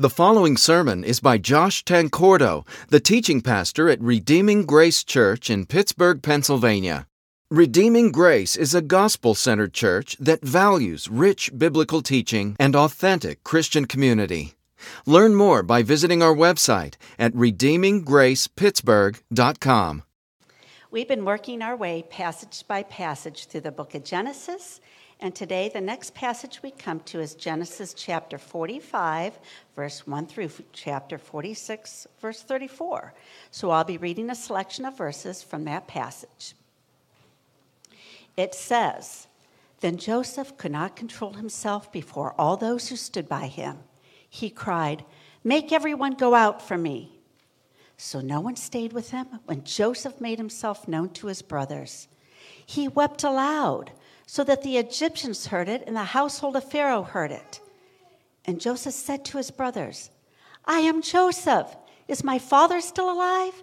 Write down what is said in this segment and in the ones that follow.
The following sermon is by Josh Tancordo, the teaching pastor at Redeeming Grace Church in Pittsburgh, Pennsylvania. Redeeming Grace is a gospel centered church that values rich biblical teaching and authentic Christian community. Learn more by visiting our website at redeeminggracepittsburgh.com. We've been working our way passage by passage through the book of Genesis, and today the next passage we come to is Genesis chapter 45, verse 1 through chapter 46, verse 34. So I'll be reading a selection of verses from that passage. It says, Then Joseph could not control himself before all those who stood by him. He cried, Make everyone go out from me. So no one stayed with him when Joseph made himself known to his brothers. He wept aloud so that the Egyptians heard it and the household of Pharaoh heard it. And Joseph said to his brothers, I am Joseph. Is my father still alive?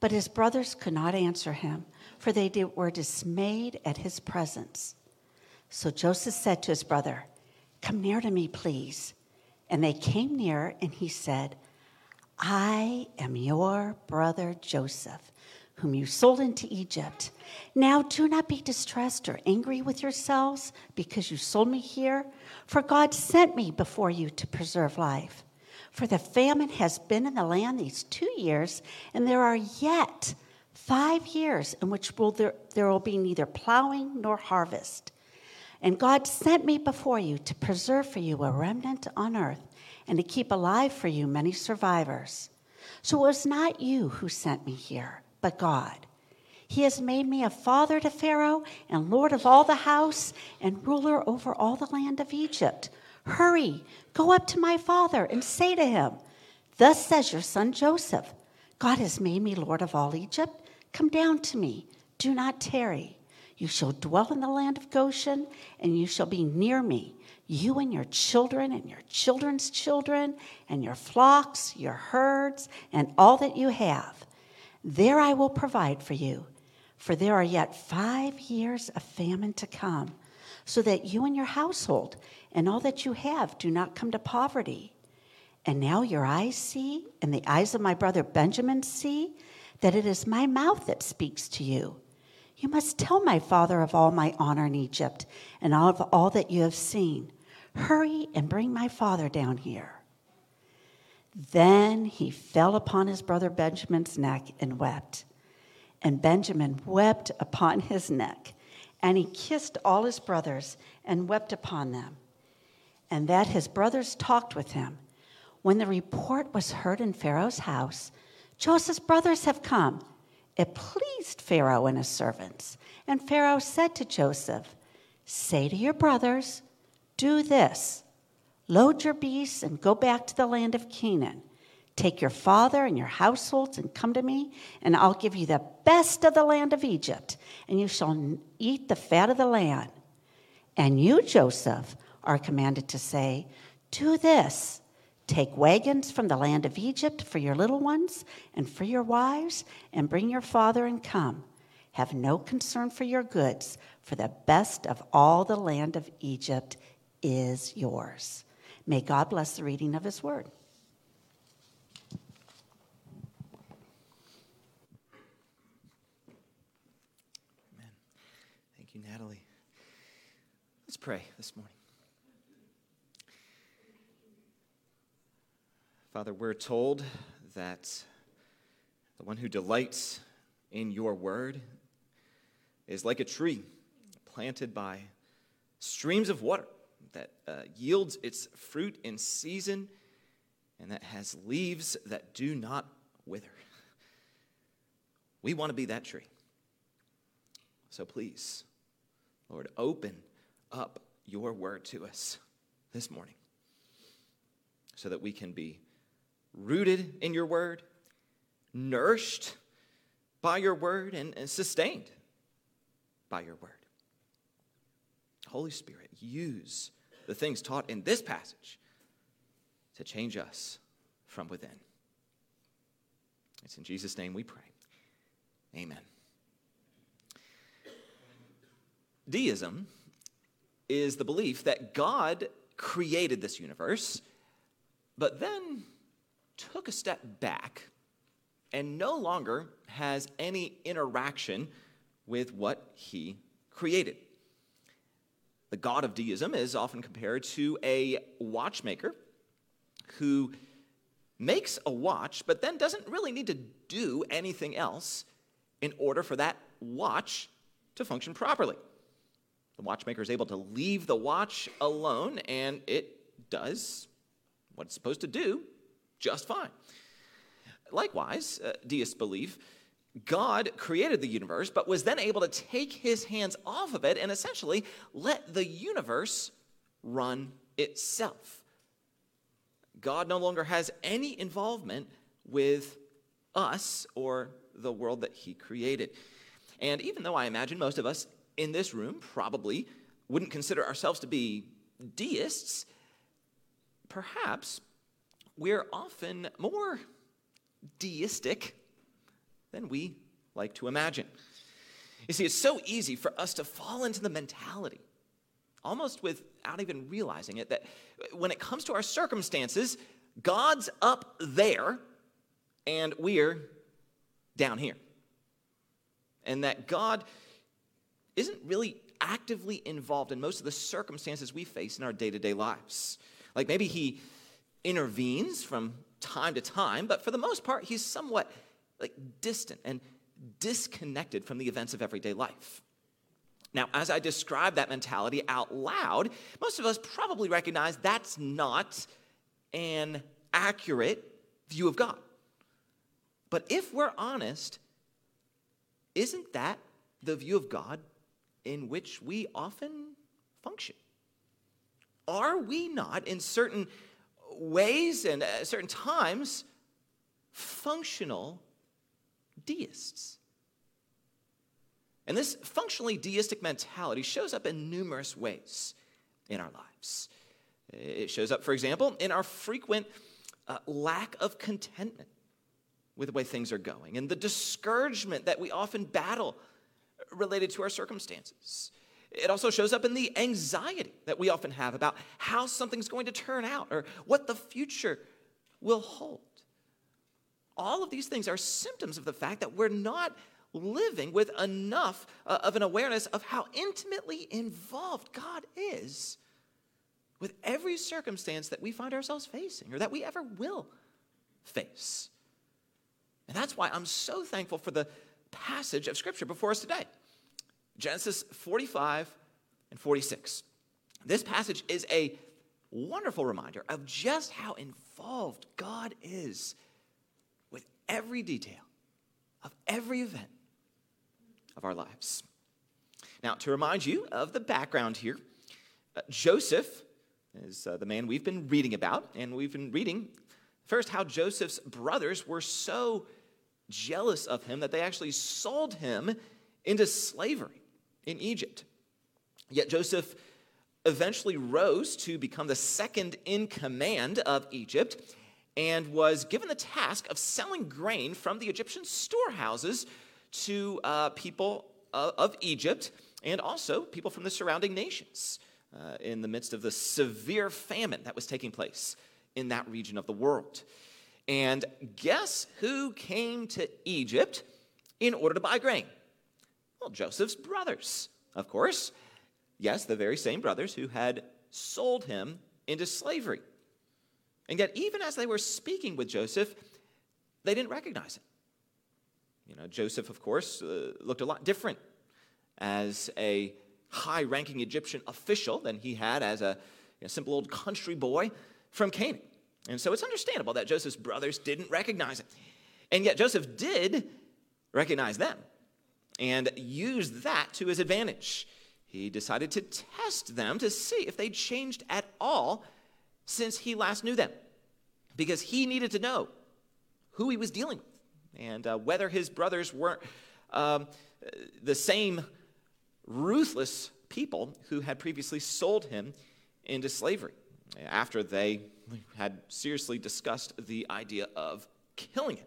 But his brothers could not answer him, for they were dismayed at his presence. So Joseph said to his brother, Come near to me, please. And they came near, and he said, I am your brother Joseph, whom you sold into Egypt. Now do not be distressed or angry with yourselves because you sold me here, for God sent me before you to preserve life. For the famine has been in the land these two years, and there are yet five years in which will there, there will be neither plowing nor harvest. And God sent me before you to preserve for you a remnant on earth and to keep alive for you many survivors. So it was not you who sent me here, but God. He has made me a father to Pharaoh and lord of all the house and ruler over all the land of Egypt. Hurry, go up to my father and say to him, Thus says your son Joseph God has made me lord of all Egypt. Come down to me, do not tarry. You shall dwell in the land of Goshen, and you shall be near me you and your children and your children's children and your flocks, your herds, and all that you have. There I will provide for you, for there are yet five years of famine to come, so that you and your household and all that you have do not come to poverty. And now your eyes see, and the eyes of my brother Benjamin see, that it is my mouth that speaks to you. You must tell my father of all my honor in Egypt and of all that you have seen. Hurry and bring my father down here. Then he fell upon his brother Benjamin's neck and wept. And Benjamin wept upon his neck, and he kissed all his brothers and wept upon them. And that his brothers talked with him. When the report was heard in Pharaoh's house, Joseph's brothers have come. It pleased Pharaoh and his servants. And Pharaoh said to Joseph, Say to your brothers, do this load your beasts and go back to the land of Canaan. Take your father and your households and come to me, and I'll give you the best of the land of Egypt, and you shall eat the fat of the land. And you, Joseph, are commanded to say, Do this take wagons from the land of Egypt for your little ones and for your wives, and bring your father and come. Have no concern for your goods, for the best of all the land of Egypt is yours. May God bless the reading of his word. Amen. Thank you, Natalie. Let's pray this morning. Father, we're told that the one who delights in your word is like a tree planted by streams of water that uh, yields its fruit in season and that has leaves that do not wither. We want to be that tree. So please, Lord, open up your word to us this morning so that we can be rooted in your word, nourished by your word, and, and sustained by your word. Holy Spirit, use the things taught in this passage to change us from within. It's in Jesus' name we pray. Amen. Deism is the belief that God created this universe but then took a step back and no longer has any interaction with what he created. The God of deism is often compared to a watchmaker who makes a watch, but then doesn't really need to do anything else in order for that watch to function properly. The watchmaker is able to leave the watch alone, and it does what it's supposed to do just fine. Likewise, uh, deists believe God created the universe, but was then able to take his hands off of it and essentially let the universe run itself. God no longer has any involvement with us or the world that he created. And even though I imagine most of us in this room probably wouldn't consider ourselves to be deists, perhaps we're often more deistic than we like to imagine. You see, it's so easy for us to fall into the mentality, almost without even realizing it, that when it comes to our circumstances, God's up there and we're down here. And that God isn't really actively involved in most of the circumstances we face in our day to day lives. Like maybe He intervenes from time to time, but for the most part, He's somewhat like distant and disconnected from the events of everyday life. Now, as I describe that mentality out loud, most of us probably recognize that's not an accurate view of God. But if we're honest, isn't that the view of God in which we often function? Are we not, in certain ways and at certain times, functional deists? And this functionally deistic mentality shows up in numerous ways in our lives. It shows up, for example, in our frequent uh, lack of contentment with the way things are going and the discouragement that we often battle related to our circumstances. It also shows up in the anxiety that we often have about how something's going to turn out or what the future will hold. All of these things are symptoms of the fact that we're not living with enough uh, of an awareness of how intimately involved God is with every circumstance that we find ourselves facing or that we ever will face. And that's why I'm so thankful for the passage of Scripture before us today Genesis 45 and 46. This passage is a wonderful reminder of just how involved God is every detail of every event of our lives. Now, to remind you of the background here, uh, Joseph is uh, the man we've been reading about, and we've been reading first how Joseph's brothers were so jealous of him that they actually sold him into slavery in Egypt. Yet Joseph eventually rose to become the second in command of Egypt and was given the task of selling grain from the Egyptian storehouses to uh, people of, of Egypt and also people from the surrounding nations uh, in the midst of the severe famine that was taking place in that region of the world. And guess who came to Egypt in order to buy grain? Well, Joseph's brothers, of course. Yes, the very same brothers who had sold him into slavery. And yet, even as they were speaking with Joseph, they didn't recognize him. You know, Joseph, of course, uh, looked a lot different as a high ranking Egyptian official than he had as a you know, simple old country boy from Canaan. And so it's understandable that Joseph's brothers didn't recognize him. And yet Joseph did recognize them and used that to his advantage. He decided to test them to see if they'd changed at all since he last knew them, because he needed to know who he was dealing with and uh, whether his brothers weren't um, the same ruthless people who had previously sold him into slavery after they had seriously discussed the idea of killing him.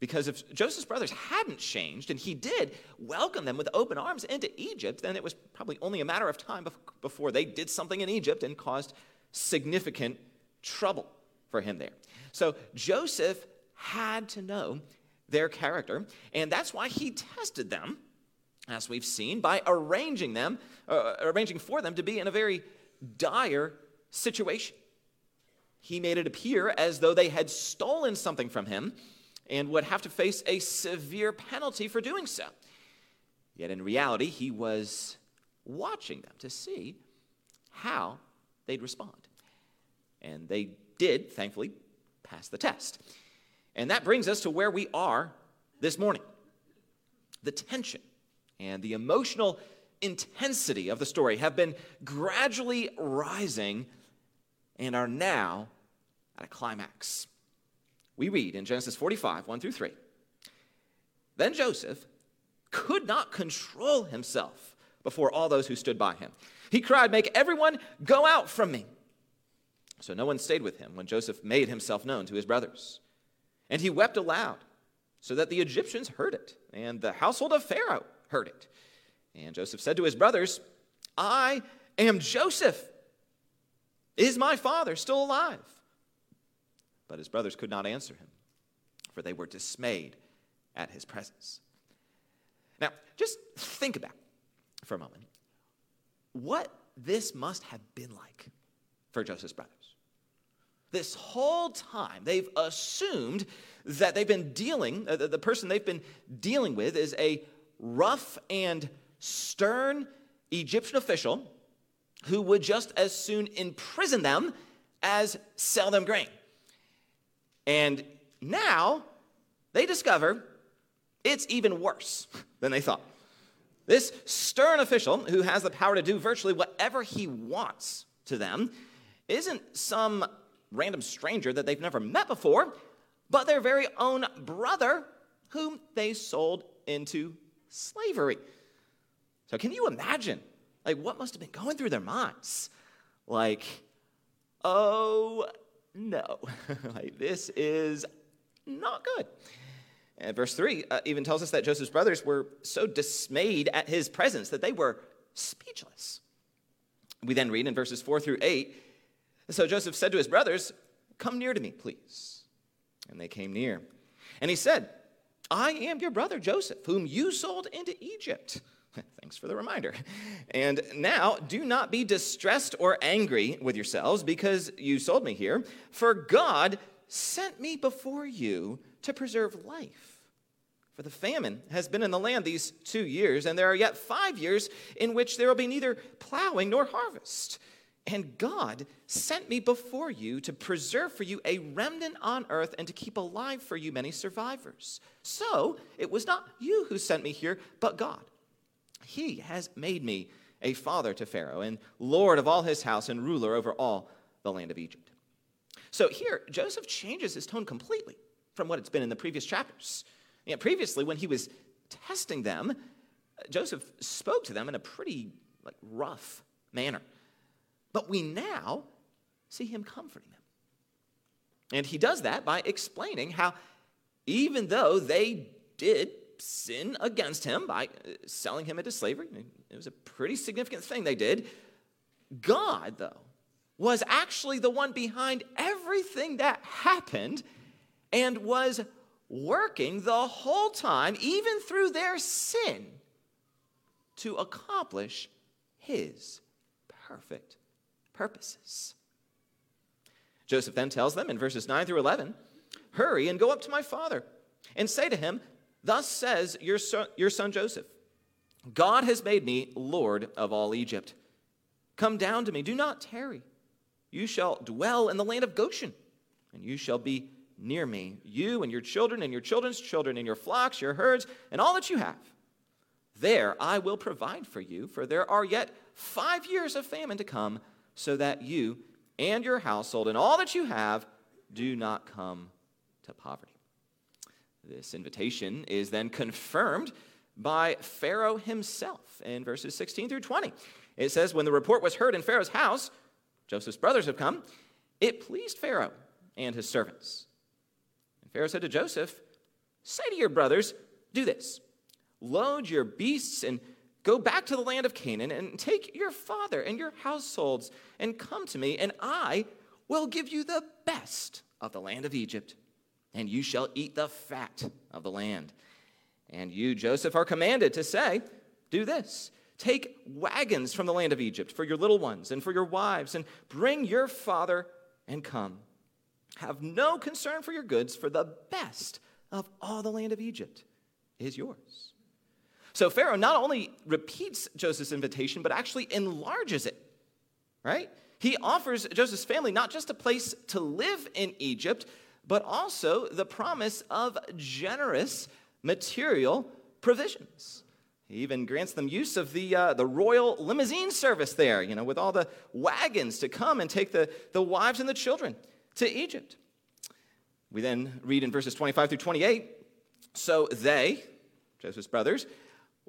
Because if Joseph's brothers hadn't changed and he did welcome them with open arms into Egypt, then it was probably only a matter of time before they did something in Egypt and caused significant trouble for him there. So Joseph had to know their character, and that's why he tested them, as we've seen, by arranging them, uh, arranging for them to be in a very dire situation. He made it appear as though they had stolen something from him and would have to face a severe penalty for doing so. Yet in reality, he was watching them to see how they'd respond. And they did, thankfully, pass the test. And that brings us to where we are this morning. The tension and the emotional intensity of the story have been gradually rising and are now at a climax. We read in Genesis 45, 1 through 3. Then Joseph could not control himself before all those who stood by him. He cried, Make everyone go out from me. So no one stayed with him when Joseph made himself known to his brothers. And he wept aloud, so that the Egyptians heard it, and the household of Pharaoh heard it. And Joseph said to his brothers, I am Joseph. Is my father still alive? But his brothers could not answer him, for they were dismayed at his presence. Now, just think about for a moment what this must have been like for Joseph's brothers. This whole time, they've assumed that they've been dealing, uh, the person they've been dealing with is a rough and stern Egyptian official who would just as soon imprison them as sell them grain. And now they discover it's even worse than they thought. This stern official, who has the power to do virtually whatever he wants to them, isn't some random stranger that they've never met before, but their very own brother whom they sold into slavery. So, can you imagine? Like, what must have been going through their minds? Like, oh no, like, this is not good. And verse 3 uh, even tells us that Joseph's brothers were so dismayed at his presence that they were speechless. We then read in verses 4 through 8 so Joseph said to his brothers, Come near to me, please. And they came near. And he said, I am your brother Joseph, whom you sold into Egypt. Thanks for the reminder. And now do not be distressed or angry with yourselves because you sold me here, for God sent me before you to preserve life. For the famine has been in the land these two years, and there are yet five years in which there will be neither plowing nor harvest. And God sent me before you to preserve for you a remnant on earth and to keep alive for you many survivors. So it was not you who sent me here, but God. He has made me a father to Pharaoh and lord of all his house and ruler over all the land of Egypt. So here, Joseph changes his tone completely from what it's been in the previous chapters. You know, previously, when he was testing them, Joseph spoke to them in a pretty like rough manner. But we now see him comforting them. And he does that by explaining how, even though they did sin against him by uh, selling him into slavery, it was a pretty significant thing they did, God, though, was actually the one behind everything that happened and was working the whole time, even through their sin, to accomplish his perfect purposes. Joseph then tells them in verses 9 through 11 Hurry and go up to my father and say to him, Thus says your son, your son Joseph, God has made me Lord of all Egypt. Come down to me, do not tarry. You shall dwell in the land of Goshen, and you shall be near me, you and your children and your children's children, and your flocks, your herds, and all that you have. There I will provide for you, for there are yet five years of famine to come so that you and your household and all that you have do not come to poverty. This invitation is then confirmed by Pharaoh himself in verses 16 through 20. It says, When the report was heard in Pharaoh's house, Joseph's brothers have come, it pleased Pharaoh and his servants. And Pharaoh said to Joseph, Say to your brothers, do this load your beasts and Go back to the land of Canaan and take your father and your households and come to me, and I will give you the best of the land of Egypt, and you shall eat the fat of the land. And you, Joseph, are commanded to say, Do this Take wagons from the land of Egypt for your little ones and for your wives, and bring your father and come. Have no concern for your goods, for the best of all the land of Egypt is yours. So Pharaoh not only repeats Joseph's invitation, but actually enlarges it, right? He offers Joseph's family not just a place to live in Egypt, but also the promise of generous material provisions. He even grants them use of the, uh, the royal limousine service there, you know, with all the wagons to come and take the, the wives and the children to Egypt. We then read in verses 25 through 28 So they, Joseph's brothers,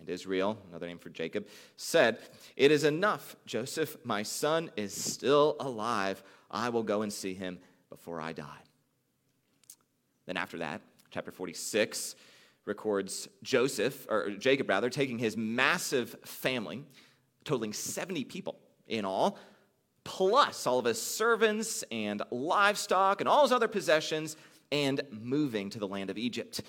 And Israel, another name for Jacob, said, It is enough, Joseph, my son is still alive. I will go and see him before I die. Then after that, chapter 46 records Joseph, or Jacob rather, taking his massive family, totaling 70 people in all, plus all of his servants and livestock and all his other possessions, and moving to the land of Egypt.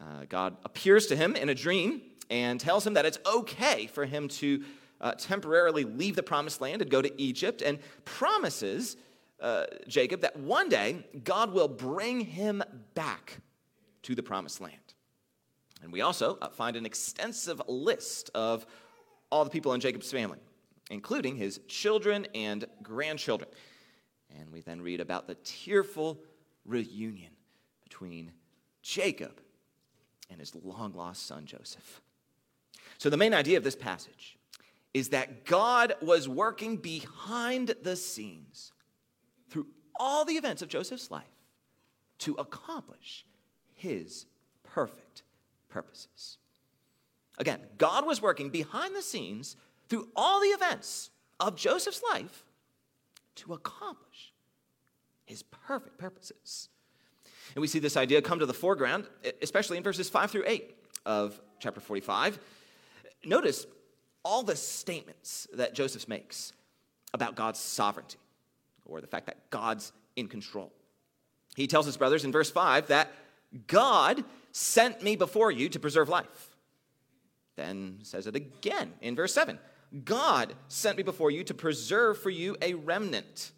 Uh, God appears to him in a dream and tells him that it's okay for him to uh, temporarily leave the promised land and go to Egypt, and promises uh, Jacob that one day God will bring him back to the promised land. And we also uh, find an extensive list of all the people in Jacob's family including his children and grandchildren. And we then read about the tearful reunion between Jacob and his long lost son Joseph. So, the main idea of this passage is that God was working behind the scenes through all the events of Joseph's life to accomplish his perfect purposes. Again, God was working behind the scenes through all the events of Joseph's life to accomplish his perfect purposes. And we see this idea come to the foreground, especially in verses 5 through 8 of chapter 45. Notice all the statements that Joseph makes about God's sovereignty or the fact that God's in control. He tells his brothers in verse 5 that God sent me before you to preserve life. Then says it again in verse 7 God sent me before you to preserve for you a remnant.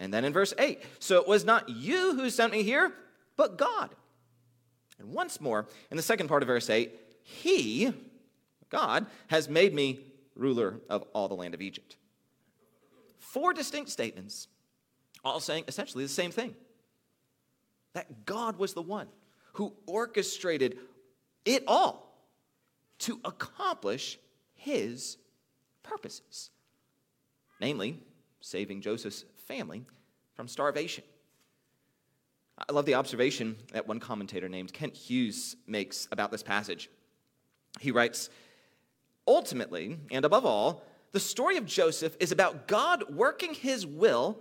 And then in verse 8, so it was not you who sent me here, but God. And once more, in the second part of verse 8, He, God, has made me ruler of all the land of Egypt. Four distinct statements, all saying essentially the same thing that God was the one who orchestrated it all to accomplish his purposes, namely, saving Joseph's family from starvation. I love the observation that one commentator named Kent Hughes makes about this passage. He writes Ultimately, and above all, the story of Joseph is about God working his will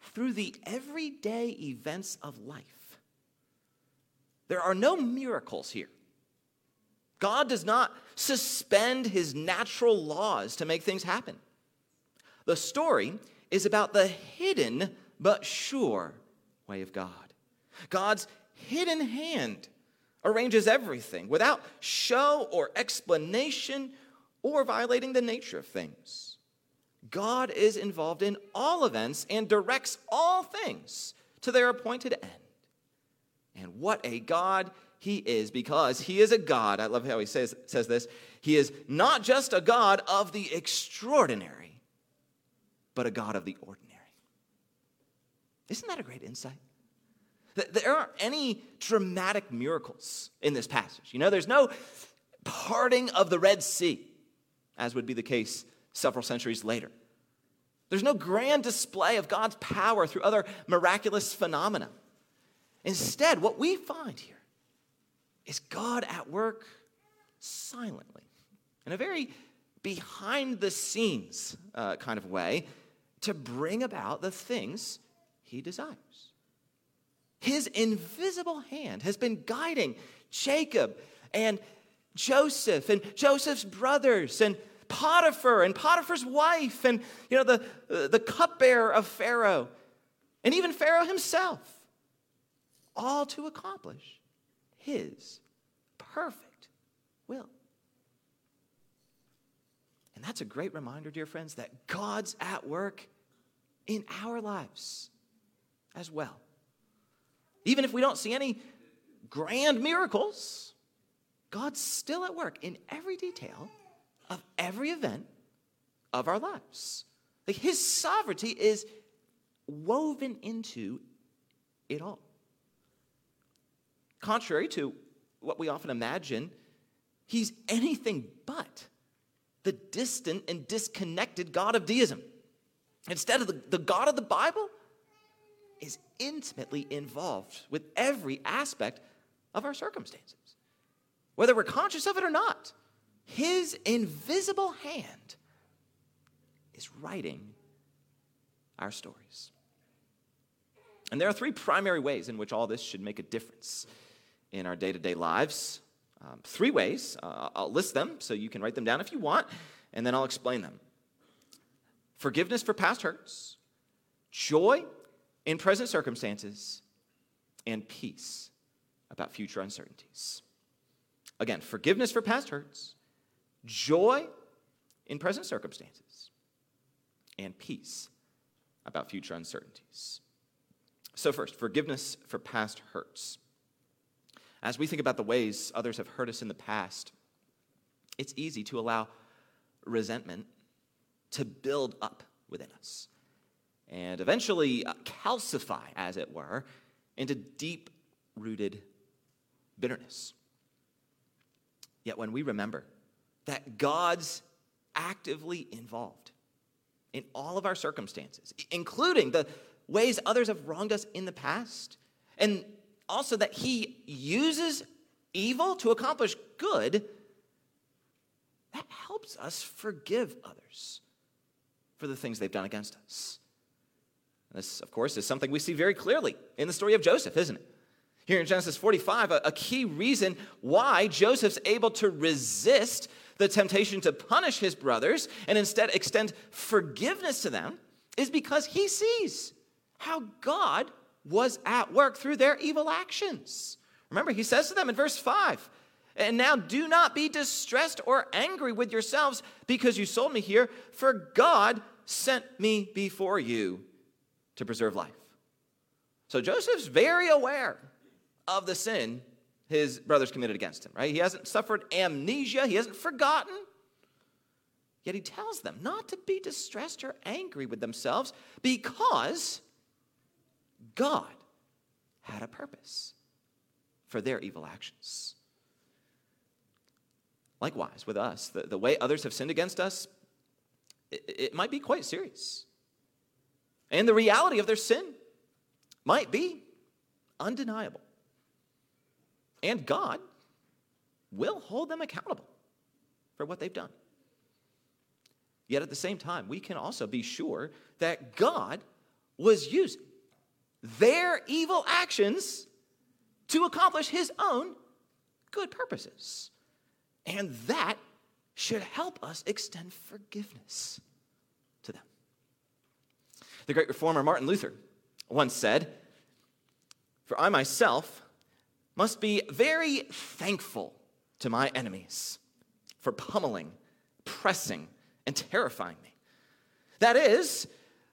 through the everyday events of life. There are no miracles here. God does not suspend his natural laws to make things happen. The story is about the hidden but sure way of God. God's hidden hand arranges everything without show or explanation or violating the nature of things. God is involved in all events and directs all things to their appointed end. And what a God he is because he is a God. I love how he says, says this. He is not just a God of the extraordinary, but a God of the ordinary. Isn't that a great insight? There aren't any dramatic miracles in this passage. You know, there's no parting of the Red Sea, as would be the case several centuries later. There's no grand display of God's power through other miraculous phenomena. Instead, what we find here is God at work silently, in a very behind the scenes uh, kind of way, to bring about the things he desires. His invisible hand has been guiding Jacob and Joseph and Joseph's brothers and Potiphar and Potiphar's wife and you know the, the cupbearer of Pharaoh and even Pharaoh himself, all to accomplish his perfect will. And that's a great reminder, dear friends, that God's at work in our lives as well. Even if we don't see any grand miracles, God's still at work in every detail of every event of our lives. Like his sovereignty is woven into it all. Contrary to what we often imagine, he's anything but the distant and disconnected God of deism. Instead of the, the God of the Bible is intimately involved with every aspect of our circumstances, whether we're conscious of it or not. His invisible hand is writing our stories. And there are three primary ways in which all this should make a difference in our day to day lives. Um, three ways. Uh, I'll list them so you can write them down if you want, and then I'll explain them forgiveness for past hurts, joy in present circumstances, and peace about future uncertainties. Again, forgiveness for past hurts, joy in present circumstances, and peace about future uncertainties. So, first, forgiveness for past hurts. As we think about the ways others have hurt us in the past, it's easy to allow resentment to build up within us and eventually uh, calcify, as it were, into deep rooted bitterness. Yet when we remember that God's actively involved in all of our circumstances, including the ways others have wronged us in the past, and also that He uses evil to accomplish good, that helps us forgive others for the things they've done against us. And this, of course, is something we see very clearly in the story of Joseph, isn't it? Here in Genesis 45, a, a key reason why Joseph's able to resist the temptation to punish his brothers and instead extend forgiveness to them is because he sees how God was at work through their evil actions. Remember, he says to them in verse 5 and now do not be distressed or angry with yourselves because you sold me here, for God sent me before you to preserve life. So Joseph's very aware of the sin his brothers committed against him, right? He hasn't suffered amnesia, he hasn't forgotten. Yet he tells them not to be distressed or angry with themselves because God had a purpose for their evil actions. Likewise, with us, the, the way others have sinned against us, it, it might be quite serious. And the reality of their sin might be undeniable. And God will hold them accountable for what they've done. Yet at the same time, we can also be sure that God was using their evil actions to accomplish his own good purposes. And that should help us extend forgiveness to them. The great reformer Martin Luther once said, For I myself must be very thankful to my enemies for pummeling, pressing, and terrifying me. That is,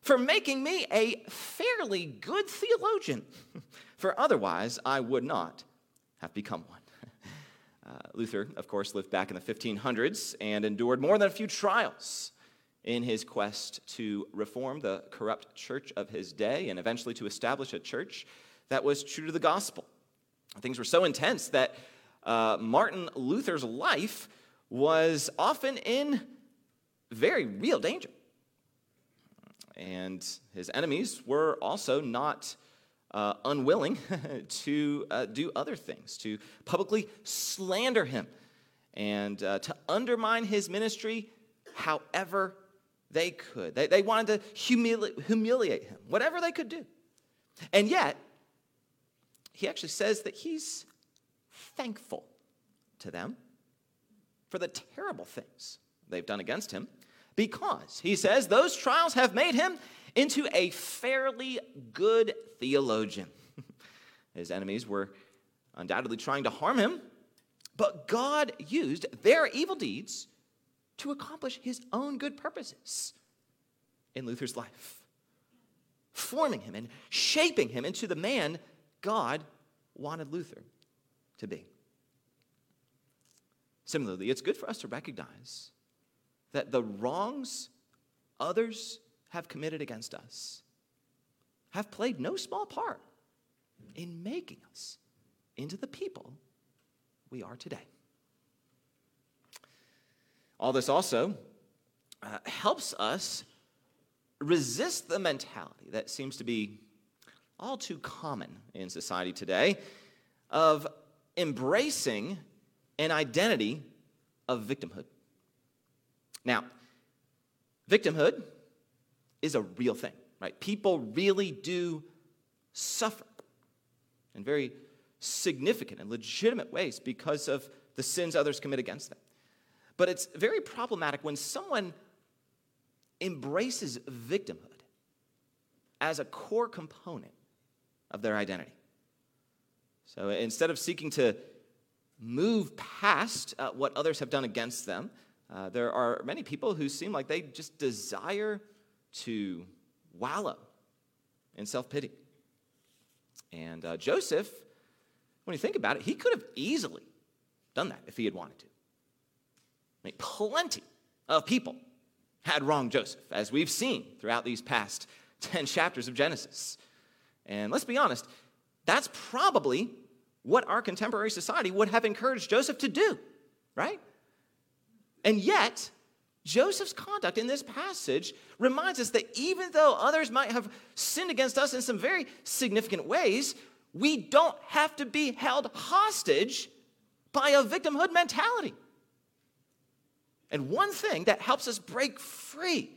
for making me a fairly good theologian, for otherwise I would not have become one. Uh, Luther, of course, lived back in the 1500s and endured more than a few trials in his quest to reform the corrupt church of his day and eventually to establish a church that was true to the gospel. Things were so intense that uh, Martin Luther's life was often in very real danger. And his enemies were also not uh, unwilling to uh, do other things, to publicly slander him and uh, to undermine his ministry however they could. They, they wanted to humili- humiliate him, whatever they could do. And yet, he actually says that he's thankful to them for the terrible things they've done against him because he says those trials have made him into a fairly good theologian. His enemies were undoubtedly trying to harm him, but God used their evil deeds to accomplish his own good purposes in Luther's life, forming him and shaping him into the man God wanted Luther to be. Similarly, it's good for us to recognize that the wrongs others have committed against us have played no small part in making us into the people we are today. All this also uh, helps us resist the mentality that seems to be all too common in society today of embracing an identity of victimhood. Now, victimhood is a real thing, right? People really do suffer in very significant and legitimate ways because of the sins others commit against them. But it's very problematic when someone embraces victimhood as a core component of their identity. So instead of seeking to move past uh, what others have done against them, uh, there are many people who seem like they just desire to wallow in self pity. And uh, Joseph, when you think about it, he could have easily done that if he had wanted to. I mean, plenty of people had wronged Joseph, as we've seen throughout these past 10 chapters of Genesis. And let's be honest, that's probably what our contemporary society would have encouraged Joseph to do, right? And yet, Joseph's conduct in this passage reminds us that even though others might have sinned against us in some very significant ways, we don't have to be held hostage by a victimhood mentality. And one thing that helps us break free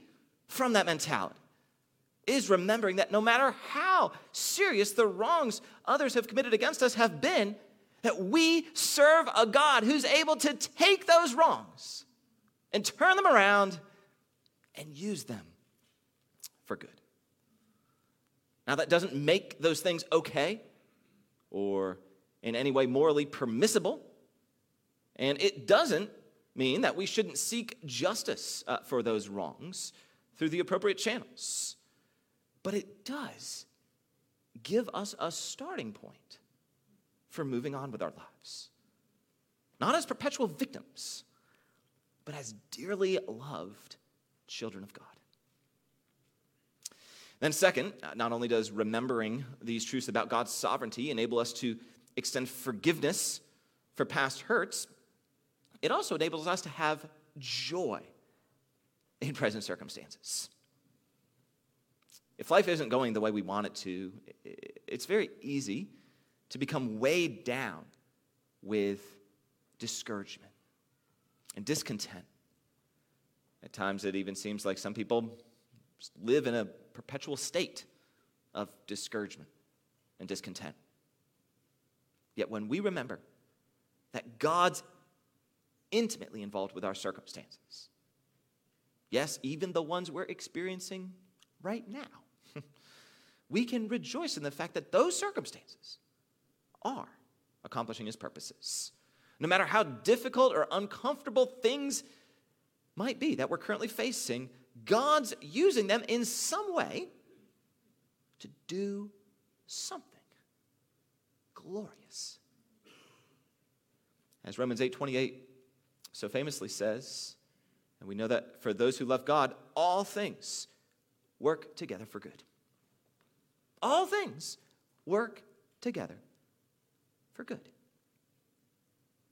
from that mentality is remembering that no matter how serious the wrongs others have committed against us have been, that we serve a God who's able to take those wrongs and turn them around and use them for good. Now, that doesn't make those things okay or in any way morally permissible, and it doesn't mean that we shouldn't seek justice uh, for those wrongs through the appropriate channels. But it does give us a starting point for moving on with our lives. Not as perpetual victims, but as dearly loved children of God. Then, second, uh, not only does remembering these truths about God's sovereignty enable us to extend forgiveness for past hurts, it also enables us to have joy in present circumstances. If life isn't going the way we want it to, it's very easy to become weighed down with discouragement and discontent. At times, it even seems like some people live in a perpetual state of discouragement and discontent. Yet, when we remember that God's intimately involved with our circumstances. Yes, even the ones we're experiencing right now. we can rejoice in the fact that those circumstances are accomplishing his purposes. No matter how difficult or uncomfortable things might be that we're currently facing, God's using them in some way to do something glorious. As Romans 8 28 so famously says, and we know that for those who love God, all things work together for good. All things work together for good.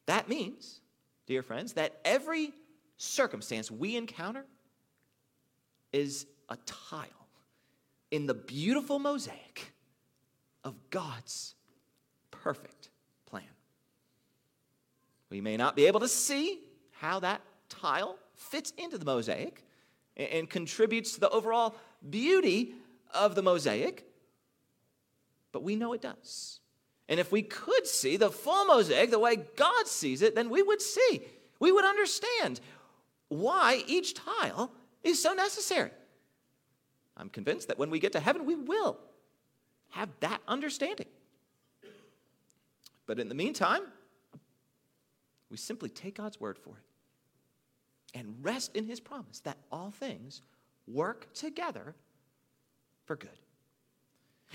That means, dear friends, that every circumstance we encounter is a tile in the beautiful mosaic of God's perfect plan. We may not be able to see how that tile fits into the mosaic and contributes to the overall beauty of the mosaic, but we know it does. And if we could see the full mosaic the way God sees it, then we would see, we would understand why each tile is so necessary. I'm convinced that when we get to heaven, we will have that understanding. But in the meantime, we simply take God's word for it and rest in his promise that all things work together for good.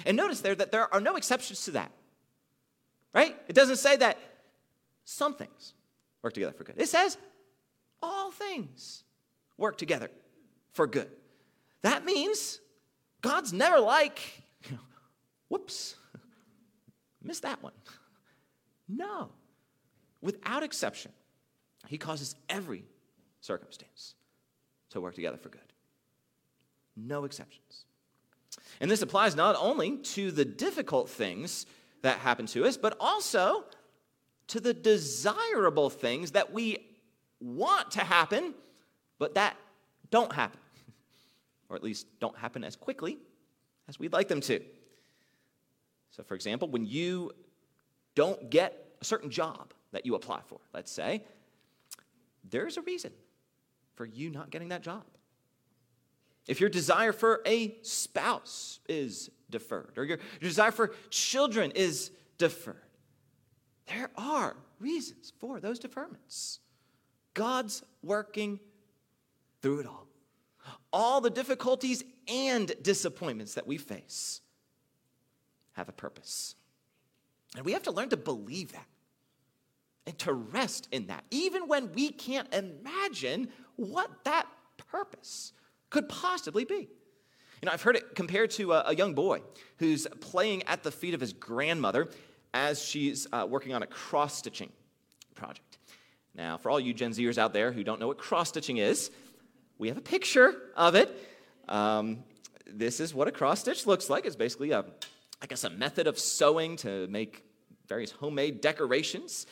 And notice there that there are no exceptions to that. Right? It doesn't say that some things work together for good. It says all things work together for good. That means God's never like, whoops, missed that one. No. Without exception, He causes every circumstance to work together for good. No exceptions. And this applies not only to the difficult things that happen to us, but also to the desirable things that we want to happen, but that don't happen, or at least don't happen as quickly as we'd like them to. So, for example, when you don't get a certain job that you apply for, let's say, there's a reason for you not getting that job. If your desire for a spouse is deferred, or your, desire for children is deferred, there are reasons for those deferments. God's working through it all. All the difficulties and disappointments that we face have a purpose. And we have to learn to believe that and to rest in that, even when we can't imagine what that purpose could possibly be. You know, I've heard it compared to a, a young boy who's playing at the feet of his grandmother as she's uh, working on a cross stitching project. Now, for all you Gen Zers out there who don't know what cross stitching is, we have a picture of it. Um, this is what a cross stitch looks like. It's basically a, I guess, a method of sewing to make various homemade decorations.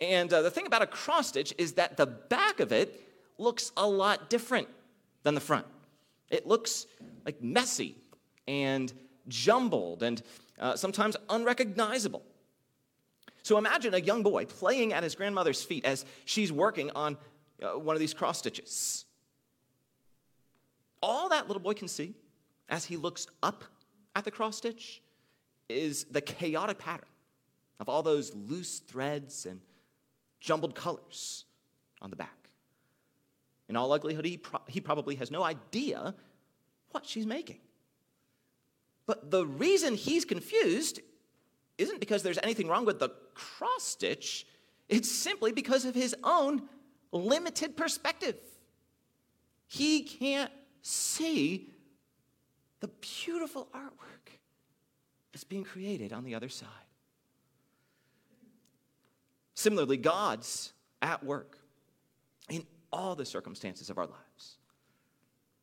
And uh, the thing about a cross stitch is that the back of it looks a lot different than the front. It looks like messy and jumbled and uh, sometimes unrecognizable. So imagine a young boy playing at his grandmother's feet as she's working on uh, one of these cross stitches. All that little boy can see as he looks up at the cross stitch is the chaotic pattern of all those loose threads and jumbled colors on the back. In all likelihood, he, pro- he probably has no idea what she's making. But the reason he's confused isn't because there's anything wrong with the cross stitch, it's simply because of his own limited perspective. He can't see the beautiful artwork that's being created on the other side. Similarly, God's at work in all the circumstances of our lives.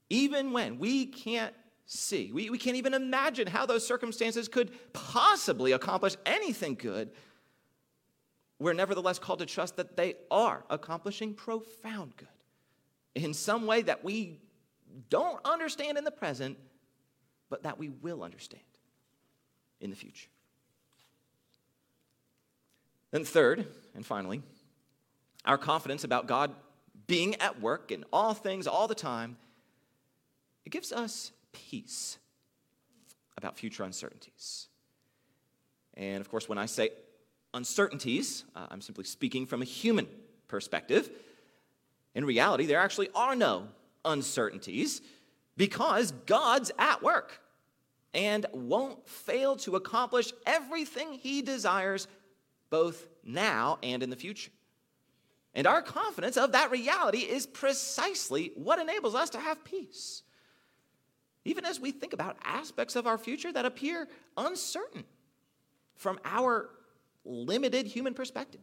Even when we can't see, we, we can't even imagine how those circumstances could possibly accomplish anything good, we're nevertheless called to trust that they are accomplishing profound good in some way that we don't understand in the present, but that we will understand in the future. Then, third and finally, our confidence about God being at work in all things all the time, it gives us peace about future uncertainties. And of course, when I say uncertainties, uh, I'm simply speaking from a human perspective. In reality, there actually are no uncertainties because God's at work and won't fail to accomplish everything he desires both now and in the future. And our confidence of that reality is precisely what enables us to have peace. Even as we think about aspects of our future that appear uncertain from our limited human perspective.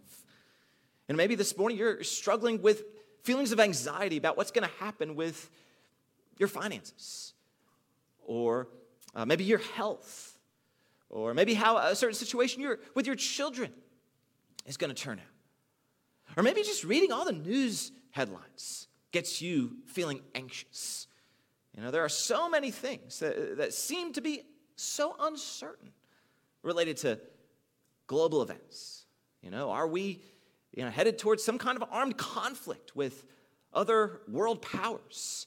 And maybe this morning you're struggling with feelings of anxiety about what's going to happen with your finances, or uh, maybe your health, or maybe how a certain situation you're, with your children is going to turn out. Or maybe just reading all the news headlines gets you feeling anxious. You know, there are so many things that, that seem to be so uncertain related to global events. You know, are we you know, headed towards some kind of armed conflict with other world powers?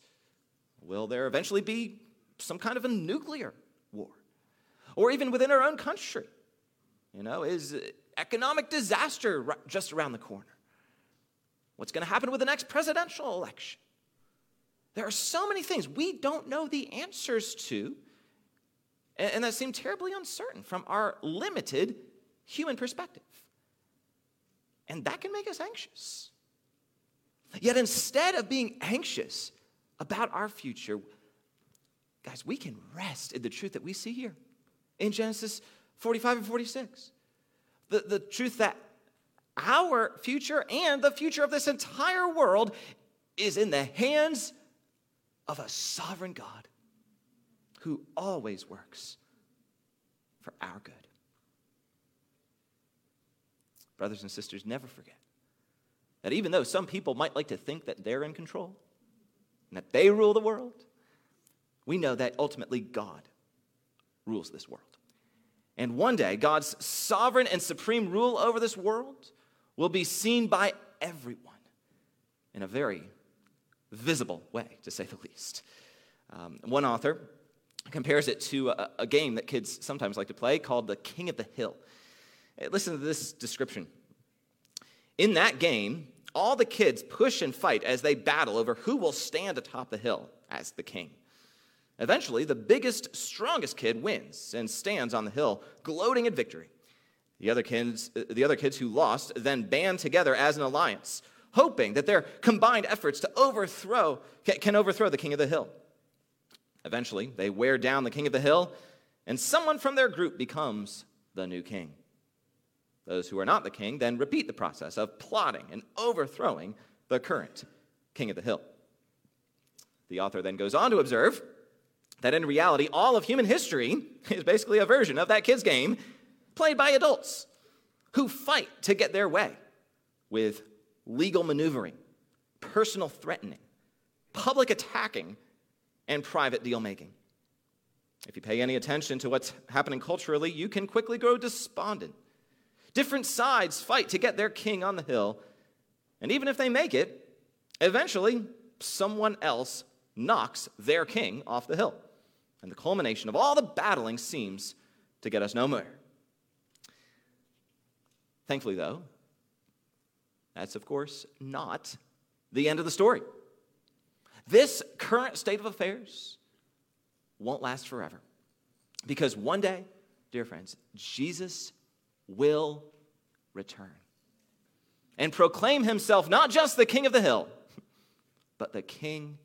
Will there eventually be some kind of a nuclear war? Or even within our own country? You know, is economic disaster just around the corner? What's going to happen with the next presidential election? There are so many things we don't know the answers to, and that seem terribly uncertain from our limited human perspective. And that can make us anxious. Yet instead of being anxious about our future, guys, we can rest in the truth that we see here in Genesis 45 and 46. The, the truth that our future and the future of this entire world is in the hands of a sovereign God who always works for our good. Brothers and sisters, never forget that even though some people might like to think that they're in control and that they rule the world, we know that ultimately God rules this world. And one day, God's sovereign and supreme rule over this world will be seen by everyone in a very visible way, to say the least. Um, one author compares it to a, a game that kids sometimes like to play called the King of the Hill. Listen to this description. In that game, all the kids push and fight as they battle over who will stand atop the hill as the king. Eventually, the biggest, strongest kid wins and stands on the hill, gloating in victory. The other kids, uh, the other kids who lost then band together as an alliance, hoping that their combined efforts to overthrow can overthrow the king of the hill. Eventually, they wear down the king of the hill, and someone from their group becomes the new king. Those who are not the king then repeat the process of plotting and overthrowing the current king of the hill. The author then goes on to observe that in reality, all of human history is basically a version of that kid's game played by adults who fight to get their way with legal maneuvering, personal threatening, public attacking, and private deal making. If you pay any attention to what's happening culturally, you can quickly grow despondent Different sides fight to get their king on the hill. And even if they make it, eventually someone else knocks their king off the hill. And the culmination of all the battling seems to get us nowhere. Thankfully, though, that's of course not the end of the story. This current state of affairs won't last forever. Because one day, dear friends, Jesus will return and proclaim himself not just the king of the hill, but the king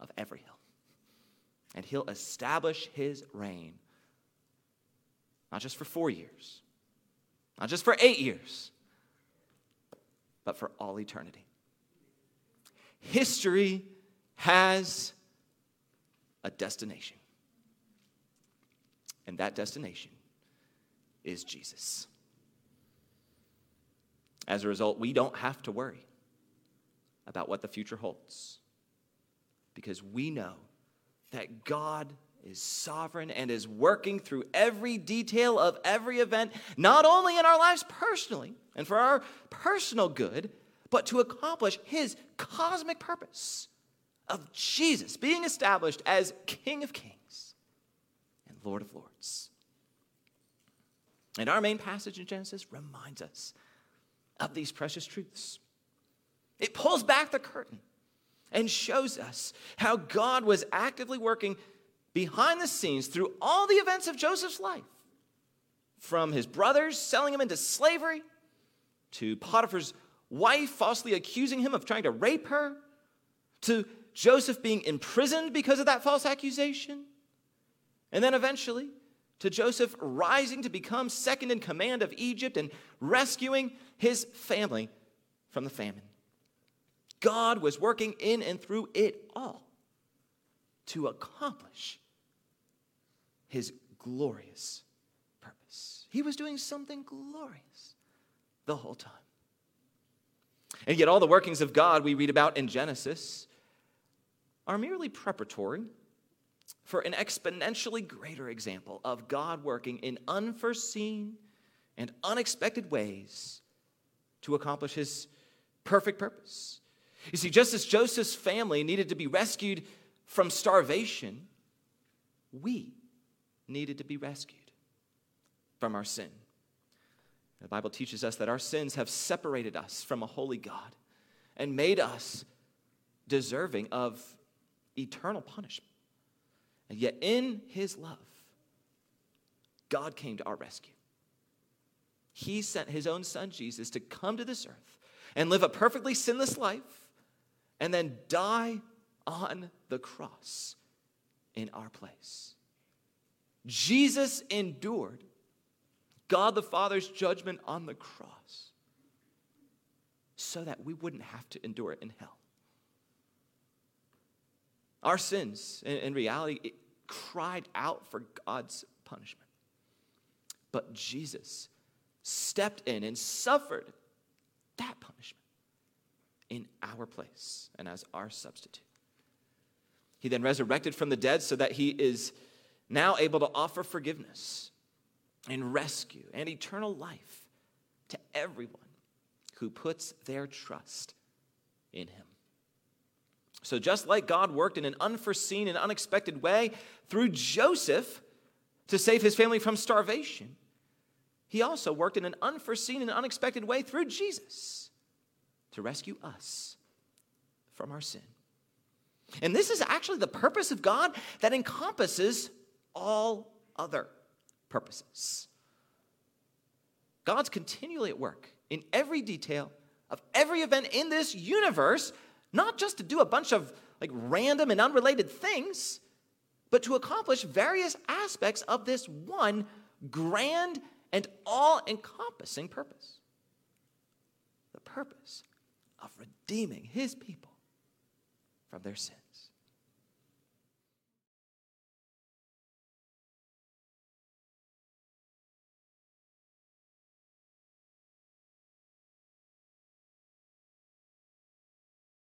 of every hill. And he'll establish his reign not just for four years, not just for eight years, but for all eternity. History has a destination, and that destination is Jesus. As a result, we don't have to worry about what the future holds because we know that God is sovereign and is working through every detail of every event, not only in our lives personally and for our personal good, but to accomplish his cosmic purpose of Jesus being established as King of Kings and Lord of Lords. And our main passage in Genesis reminds us of these precious truths. It pulls back the curtain and shows us how God was actively working behind the scenes through all the events of Joseph's life. From his brothers selling him into slavery, to Potiphar's wife falsely accusing him of trying to rape her, to Joseph being imprisoned because of that false accusation, and then eventually to Joseph rising to become second in command of Egypt and rescuing his family from the famine. God was working in and through it all to accomplish his glorious purpose. He was doing something glorious the whole time. And yet, all the workings of God we read about in Genesis are merely preparatory for an exponentially greater example of God working in unforeseen and unexpected ways to accomplish his perfect purpose. You see, just as Joseph's family needed to be rescued from starvation, we needed to be rescued from our sin. The Bible teaches us that our sins have separated us from a holy God and made us deserving of eternal punishment. And yet, in his love, God came to our rescue. He sent his own son, Jesus, to come to this earth and live a perfectly sinless life and then die on the cross in our place. Jesus endured God the Father's judgment on the cross so that we wouldn't have to endure it in hell. Our sins, in, in reality, cried out for God's punishment. But Jesus stepped in and suffered that punishment in our place and as our substitute. He then resurrected from the dead so that he is now able to offer forgiveness and rescue and eternal life to everyone who puts their trust in him. So, just like God worked in an unforeseen and unexpected way through Joseph to save his family from starvation, he also worked in an unforeseen and unexpected way through Jesus to rescue us from our sin. And this is actually the purpose of God that encompasses all other purposes. God's continually at work in every detail of every event in this universe not just to do a bunch of like random and unrelated things, but to accomplish various aspects of this one grand and all encompassing purpose the purpose of redeeming his people from their sins.